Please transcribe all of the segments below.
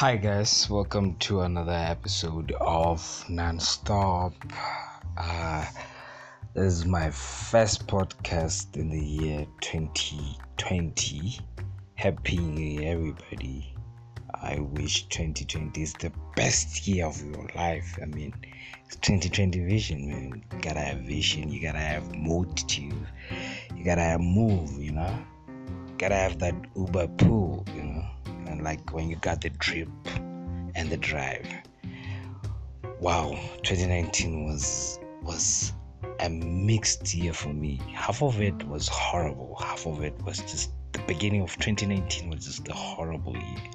Hi, guys, welcome to another episode of Nonstop. Uh, this is my first podcast in the year 2020. Happy New Year, everybody. I wish 2020 is the best year of your life. I mean, it's 2020 vision, man. You gotta have vision, you gotta have motive, you gotta have move, you know. You gotta have that Uber pool, you know and like when you got the drip and the drive. Wow, 2019 was was a mixed year for me. Half of it was horrible. Half of it was just the beginning of 2019 was just a horrible year.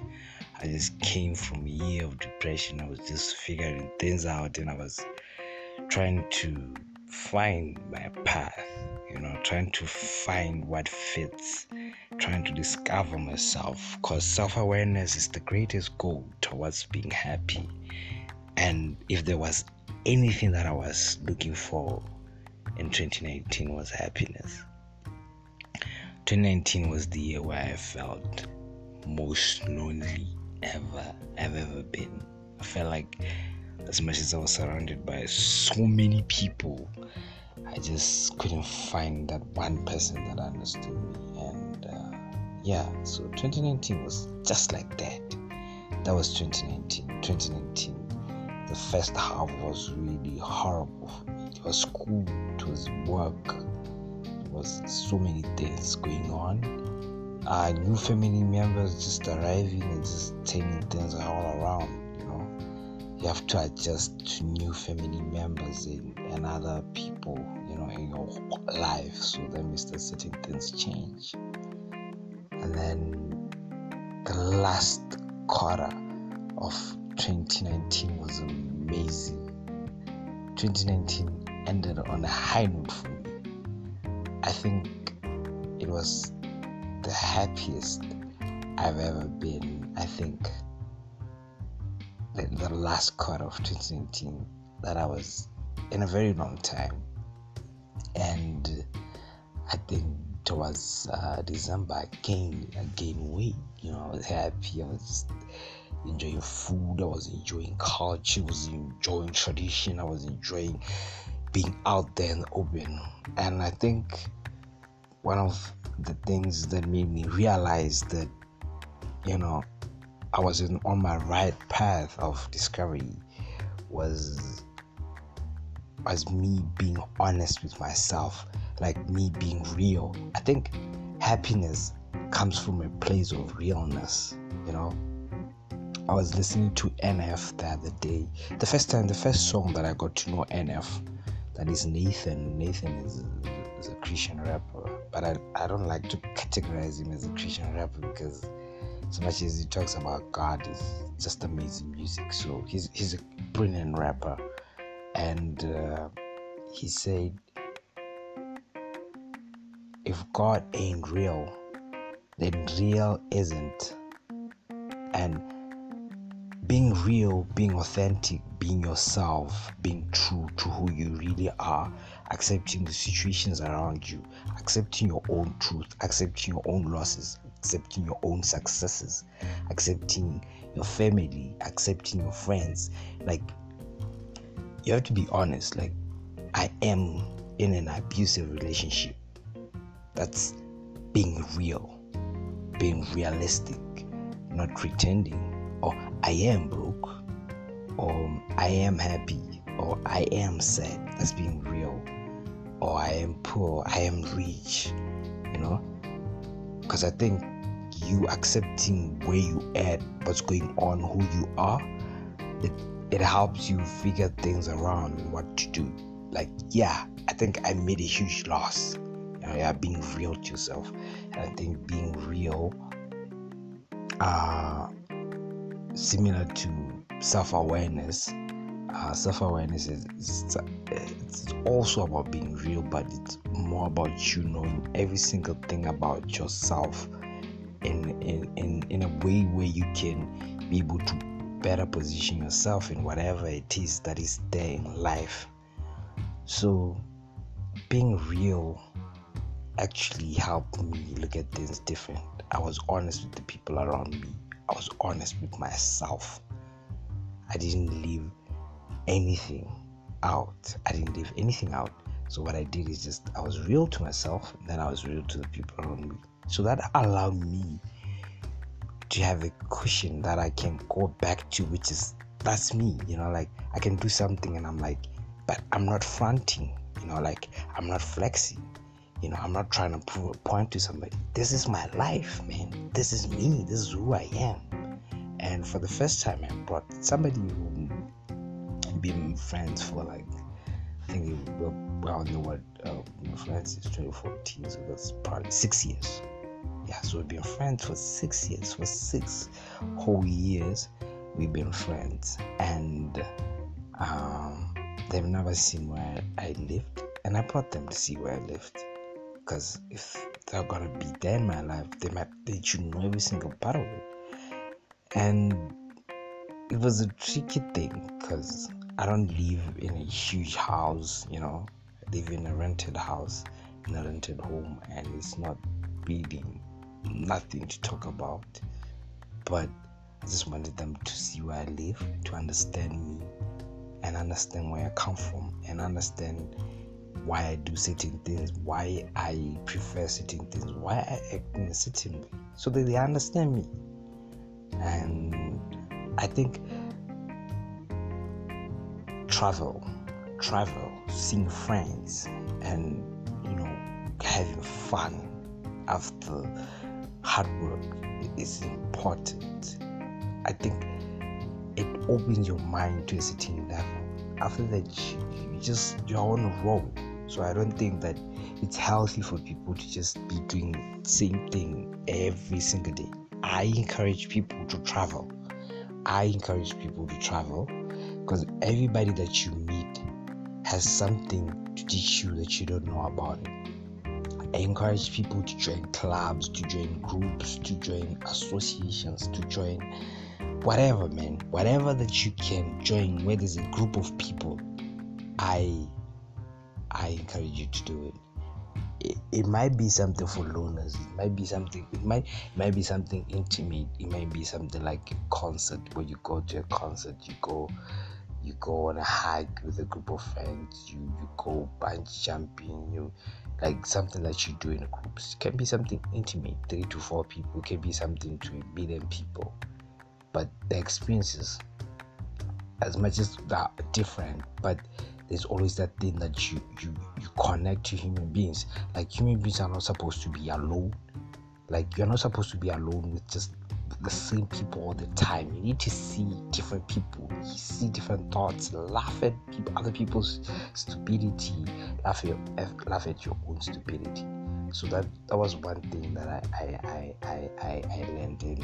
I just came from a year of depression. I was just figuring things out and I was trying to find my path, you know, trying to find what fits trying to discover myself because self awareness is the greatest goal towards being happy. And if there was anything that I was looking for in 2019 was happiness. 2019 was the year where I felt most lonely ever I've ever been. I felt like as much as I was surrounded by so many people, I just couldn't find that one person that understood me. And yeah, so 2019 was just like that. That was 2019. 2019, the first half was really horrible. It was school, it was work, it was so many things going on. Uh, new family members just arriving and just turning things all around. You know, you have to adjust to new family members and, and other people. You know, in your life, so that means that certain things change and then the last quarter of 2019 was amazing. 2019 ended on a high note for me. I think it was the happiest i've ever been. I think the, the last quarter of 2019 that i was in a very long time. And i think towards uh, December, I gained, I gained weight. You know, I was happy. I was enjoying food. I was enjoying culture. I was enjoying tradition. I was enjoying being out there in the open. And I think one of the things that made me realize that, you know, I was in, on my right path of discovery was was me being honest with myself like me being real. I think happiness comes from a place of realness, you know. I was listening to NF the other day. The first time, the first song that I got to know NF, that is Nathan. Nathan is a, is a Christian rapper, but I, I don't like to categorize him as a Christian rapper because as much as he talks about God, is just amazing music. So he's he's a brilliant rapper, and uh, he said if God ain't real, then real isn't. And being real, being authentic, being yourself, being true to who you really are, accepting the situations around you, accepting your own truth, accepting your own losses, accepting your own successes, accepting your family, accepting your friends. Like, you have to be honest. Like, I am in an abusive relationship that's being real, being realistic, not pretending. Or I am broke, or I am happy, or I am sad. That's being real. Or I am poor, I am rich, you know? Because I think you accepting where you at, what's going on, who you are, it helps you figure things around what to do. Like, yeah, I think I made a huge loss You yeah, being real to yourself. And I think being real, uh, similar to self awareness. Uh, self awareness is, is it's also about being real, but it's more about you knowing every single thing about yourself in, in, in, in a way where you can be able to better position yourself in whatever it is that is there in life. So, being real actually helped me look at things different. I was honest with the people around me. I was honest with myself. I didn't leave anything out. I didn't leave anything out. So what I did is just I was real to myself, then I was real to the people around me. So that allowed me to have a cushion that I can go back to, which is that's me, you know, like I can do something and I'm like, but I'm not fronting, you know, like I'm not flexing, you know, I'm not trying to prove a point to somebody. This is my life, man. This is me. This is who I am. And for the first time, I brought somebody who been friends for like I think we well, well know what uh, friends is 2014, so that's probably six years. Yeah, so we've been friends for six years. For six whole years, we've been friends, and um, they've never seen where I lived, and I brought them to see where I lived. Because if they're gonna be there in my life, they might they should know every single part of it. And it was a tricky thing because I don't live in a huge house, you know. I live in a rented house, in a rented home, and it's not really nothing to talk about. But I just wanted them to see where I live, to understand me, and understand where I come from, and understand why I do certain things, why I prefer certain things, why I act in a certain way, so that they understand me. And I think travel, travel, seeing friends, and you know, having fun after hard work is important. I think it opens your mind to a certain level. After that, you just you're on a roll. So I don't think that it's healthy for people to just be doing same thing every single day. I encourage people to travel. I encourage people to travel because everybody that you meet has something to teach you that you don't know about it. I encourage people to join clubs, to join groups, to join associations, to join whatever, man. Whatever that you can join where there's a group of people, I I encourage you to do it. It, might be something for loners. It might be something. It might it might be something intimate. It might be something like a concert where you go to a concert. You go you go on a hike with a group of friends, you, you go bungee jumping, you like something that you do in groups. It can be something intimate, three to four people, it can be something to a million people. But the experiences, as much as they're different, but there's always that thing that you you you connect to human beings. Like human beings are not supposed to be alone. Like you're not supposed to be alone with just the same people all the time. You need to see different people, you see different thoughts, laugh at people, other people's stupidity, laugh at your, laugh at your own stupidity. So that that was one thing that I I, I, I, I, I learned in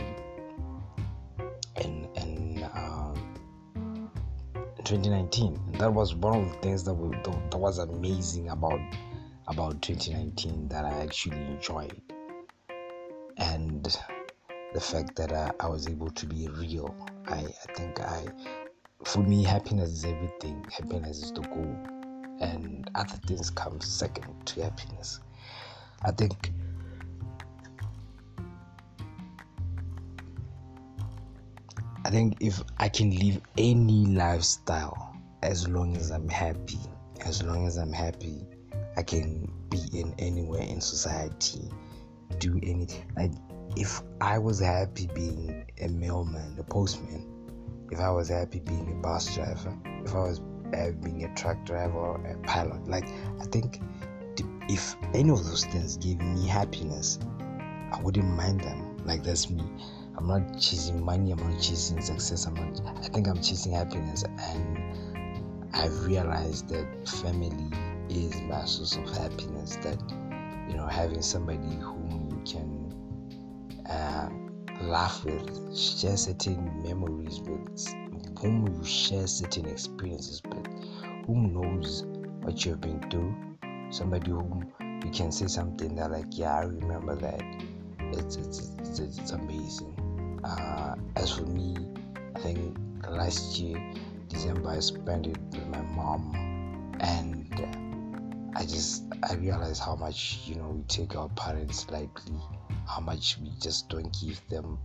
in in um, 2019. And that was one of the things that, we, that was amazing about about 2019 that I actually enjoyed. And the fact that I, I was able to be real. I, I think I, for me, happiness is everything. Happiness is the goal, and other things come second to happiness. I think. I think if I can live any lifestyle as long as I'm happy, as long as I'm happy, I can be in anywhere in society, do anything. If I was happy being a mailman, a postman, if I was happy being a bus driver, if I was happy being a truck driver or a pilot, like I think if any of those things gave me happiness, I wouldn't mind them. Like that's me. I'm not chasing money. I'm not chasing success. I'm not. I think I'm chasing happiness, and I've realized that family is my source of happiness. That you know, having somebody can uh, laugh with, share certain memories with, whom you share certain experiences with, whom knows what you have been through, somebody whom you can say something that like, yeah, I remember that. It's it's it's, it's amazing. Uh, as for me, I think last year December I spent it with my mom, and I just I realize how much you know we take our parents lightly how much we just don't give them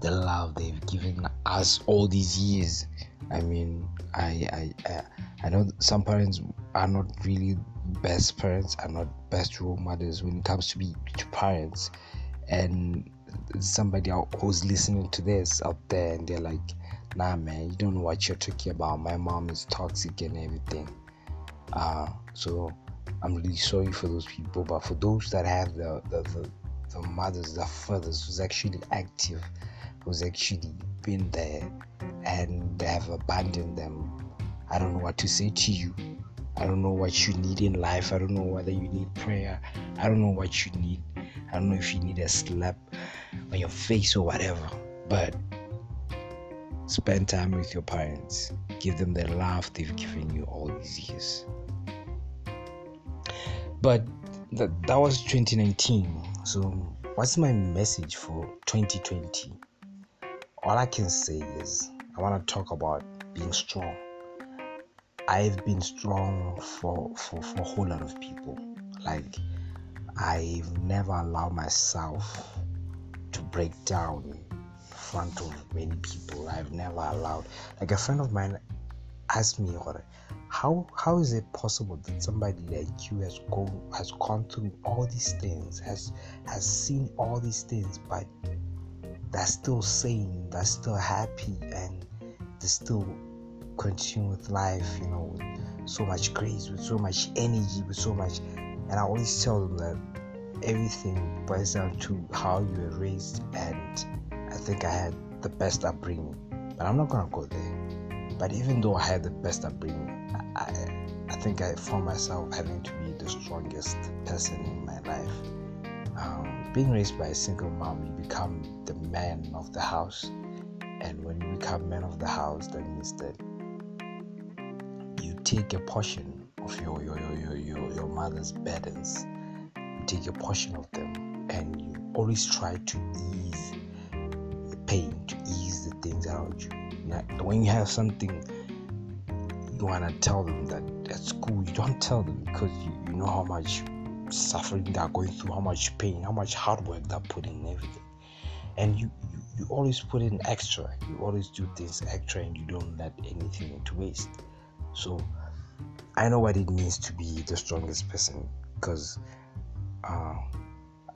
the love they've given us all these years. I mean, I I I, I know some parents are not really best parents, are not best role models when it comes to be to parents, and somebody who's listening to this out there and they're like, "Nah, man, you don't know what you're talking about. My mom is toxic and everything." Uh, so I'm really sorry for those people, but for those that have the the, the, the mothers, the fathers who's actually active, who's actually been there, and they have abandoned them, I don't know what to say to you. I don't know what you need in life. I don't know whether you need prayer. I don't know what you need. I don't know if you need a slap on your face or whatever. But spend time with your parents. Give them the love they've given you all these years. But that, that was 2019. So, what's my message for 2020? All I can say is I want to talk about being strong. I've been strong for, for, for a whole lot of people. Like, I've never allowed myself to break down in front of many people. I've never allowed, like, a friend of mine asked me, or how how is it possible that somebody like you has gone has gone through all these things has has seen all these things but they're still sane they're still happy and they still continue with life you know with so much grace with so much energy with so much and i always tell them that everything boils down to how you were raised and i think i had the best upbringing but i'm not gonna go there but even though i had the best upbringing I, I think I found myself having to be the strongest person in my life. Um, being raised by a single mom, you become the man of the house. And when you become man of the house, that means that you take a portion of your your, your, your, your mother's burdens, you take a portion of them, and you always try to ease the pain, to ease the things around you. When you have something you want to tell them that at school you don't tell them because you, you know how much suffering they're going through how much pain how much hard work they're putting in everything. And you, you you always put in extra. You always do things extra and you don't let anything to waste. So i know what it means to be the strongest person because uh,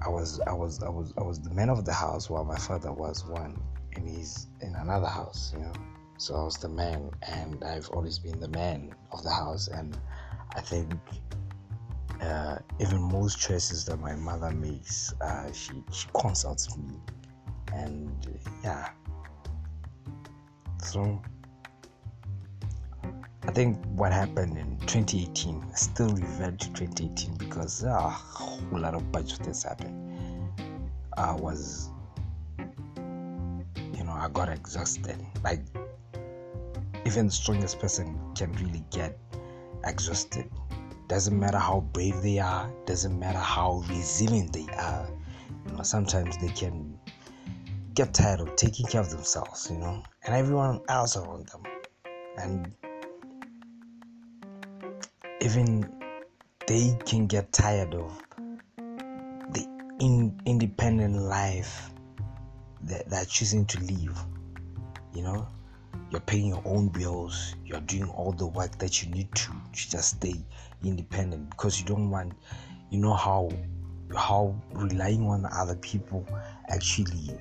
i was i was i was i was the man of the house while my father was one and he's in another house you know so I was the man, and I've always been the man of the house. And I think uh, even most choices that my mother makes, uh, she she consults me, and yeah. So I think what happened in 2018 still revert to 2018 because uh, a whole lot of of things happened. I was, I got exhausted. Like even the strongest person can really get exhausted. Doesn't matter how brave they are, doesn't matter how resilient they are. You know, sometimes they can get tired of taking care of themselves, you know, and everyone else around them. And even they can get tired of the in, independent life that they're choosing to leave. you know? You're paying your own bills you're doing all the work that you need to to just stay independent because you don't want you know how how relying on other people actually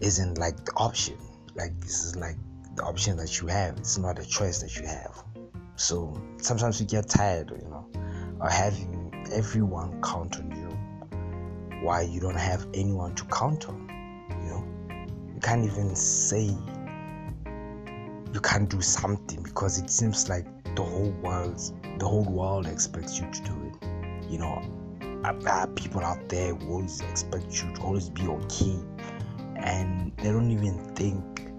isn't like the option. Like this is like the option that you have. It's not a choice that you have. So sometimes you get tired you know of having everyone count on you why you don't have anyone to count on can't even say you can't do something because it seems like the whole world the whole world expects you to do it. You know uh, uh, people out there will always expect you to always be okay. And they don't even think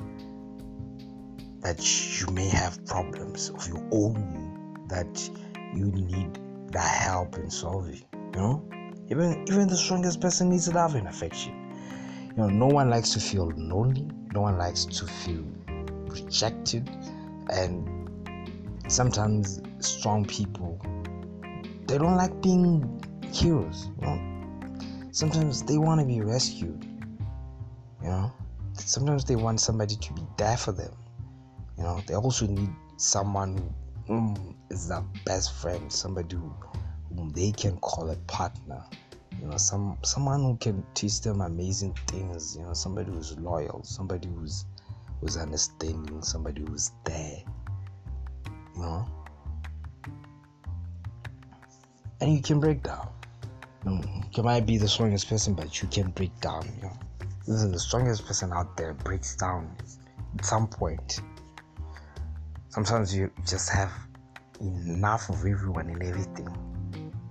that you may have problems of your own that you need the help in solving you know? Even even the strongest person needs love and affection you know no one likes to feel lonely no one likes to feel rejected and sometimes strong people they don't like being heroes you know sometimes they want to be rescued you know sometimes they want somebody to be there for them. You know, they also need someone who is their best friend, somebody who, whom they can call a partner. You know, some someone who can teach them amazing things. You know, somebody who's loyal, somebody who's who's understanding, somebody who's there. You know, and you can break down. You, know, you might be the strongest person, but you can break down. You know, the strongest person out there breaks down at some point. Sometimes you just have enough of everyone and everything.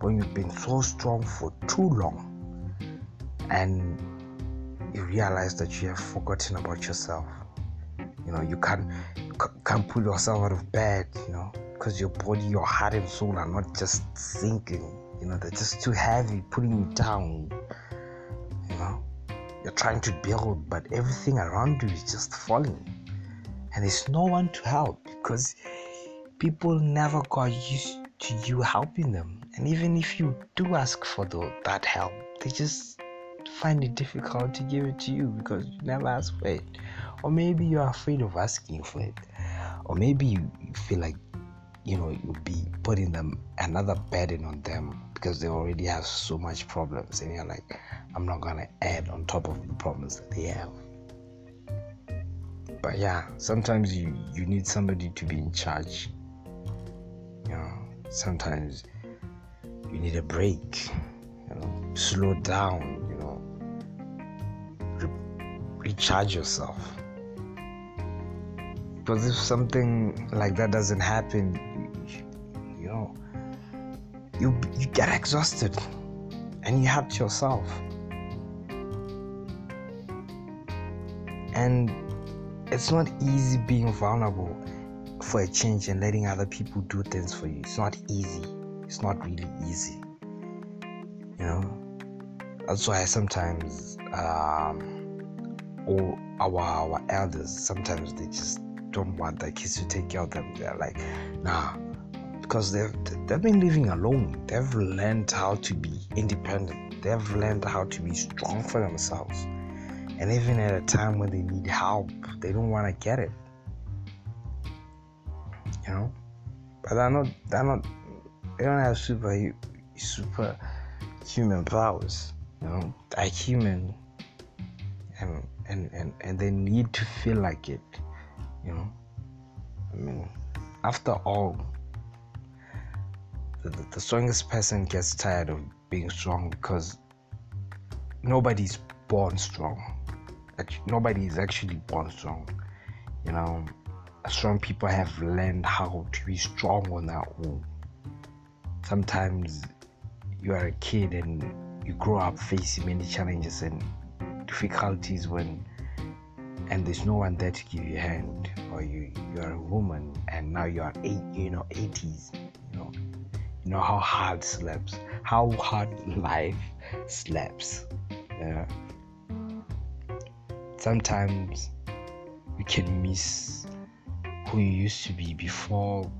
When you've been so strong for too long, and you realize that you have forgotten about yourself. You know, you can't can't pull yourself out of bed. You know, because your body, your heart, and soul are not just sinking. You know, they're just too heavy, putting you down. You know, you're trying to build, but everything around you is just falling, and there's no one to help because people never got used to you helping them. And even if you do ask for the, that help, they just find it difficult to give it to you because you never asked for it. Or maybe you're afraid of asking for it. Or maybe you, you feel like you know you'll be putting them another burden on them because they already have so much problems and you're like i'm not gonna add on top of the problems that they have but yeah sometimes you you need somebody to be in charge you know sometimes you need a break you know slow down you know re- recharge yourself. Because if something like that doesn't happen you, you know you you get exhausted and you hurt yourself. And it's not easy being vulnerable for a change and letting other people do things for you it's not easy it's not really easy you know that's why sometimes um, all our our elders sometimes they just don't want their kids to take care of them. They're like, nah, because they've they've been living alone. They've learned how to be independent. They've learned how to be strong for themselves. And even at a time when they need help, they don't want to get it. Know, but they're not. They're not. They don't have super super human powers. You know, they're human, and and and and they need to feel like it you know i mean after all the, the, the strongest person gets tired of being strong because nobody's born strong nobody is actually born strong you know strong people have learned how to be strong on their own. Sometimes you are a kid and you grow up facing many challenges and difficulties when and there's no one there to give you a hand or you you're a woman and now you're eight you know 80s you know. You know how hard slaps how hard life slaps yeah sometimes you can miss who you used to be before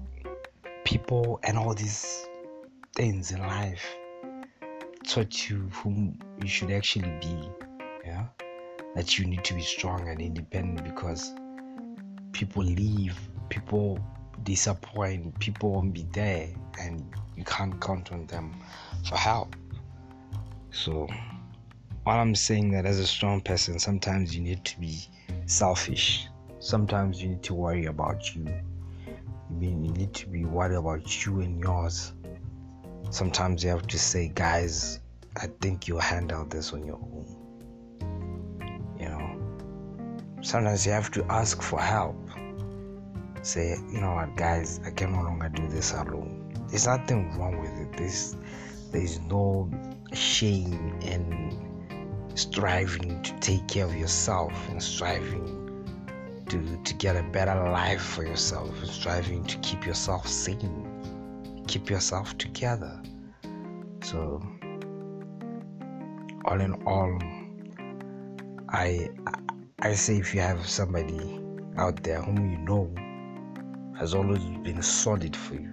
people and all these things in life taught you whom you should actually be yeah that you need to be strong and independent because people leave, people disappoint, people won't be there, and you can't count on them for help. So, all I'm saying that as a strong person, sometimes you need to be selfish. Sometimes you need to worry about you. Mean, you need to be worried about you and yours. Sometimes you have to say, guys, I think you'll handle this on your own you know sometimes you have to ask for help. Say, you know what, guys, I can no longer do this alone. There's nothing wrong with it. There's there's no shame in striving to take care of yourself and striving to to get a better life for yourself striving to keep yourself sane, keep yourself together. So all in all, I I say if you have somebody out there whom you know has always been solid for you,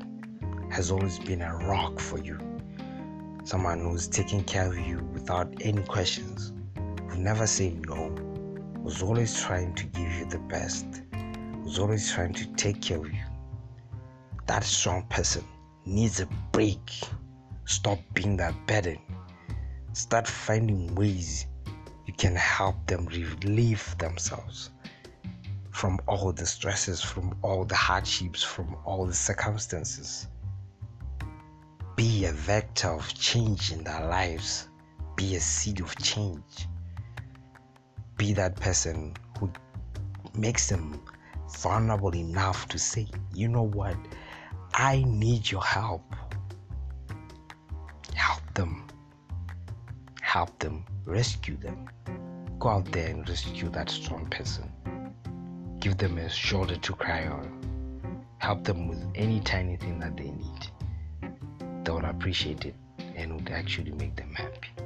has always been a rock for you, someone who's taking care of you without any questions, who never say no, who's always trying to give you the best, who's always trying to take care of you. That strong person needs a break. Stop being that burden. Start finding ways you can help them relieve themselves from all the stresses, from all the hardships, from all the circumstances. Be a vector of change in their lives. Be a seed of change. Be that person who makes them vulnerable enough to say, you know what, I need your help. Help them. Help them. Rescue them. Go out there and rescue that strong person. Give them a shoulder to cry on. Help them with any tiny thing that they need. They would appreciate it and would actually make them happy.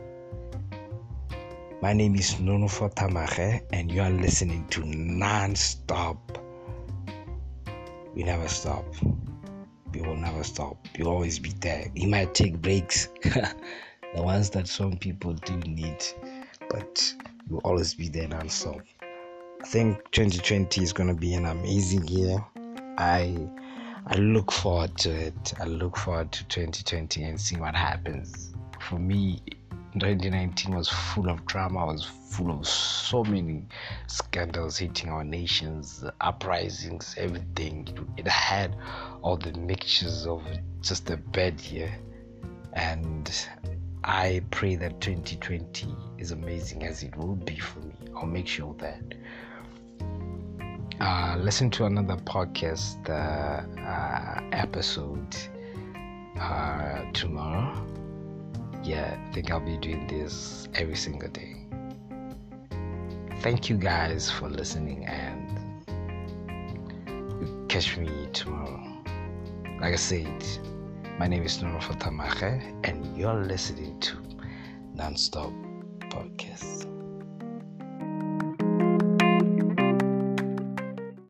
My name is Nono Fotamare, and you are listening to Non-Stop. We never stop. We will never stop. You'll always be there. You might take breaks, the ones that some people do need, but you'll always be there non-stop. I think 2020 is going to be an amazing year. I I look forward to it. I look forward to 2020 and see what happens. For me, 2019 was full of drama, was full of so many scandals hitting our nations, uprisings, everything. It had all the mixtures of just a bad year. And I pray that 2020 is amazing as it will be for me. I'll make sure that. Uh, listen to another podcast uh, uh, episode uh, tomorrow yeah, I think I'll be doing this every single day. Thank you guys for listening, and catch me tomorrow. Like I said, my name is Noro Fatamache, and you're listening to Nonstop Podcast.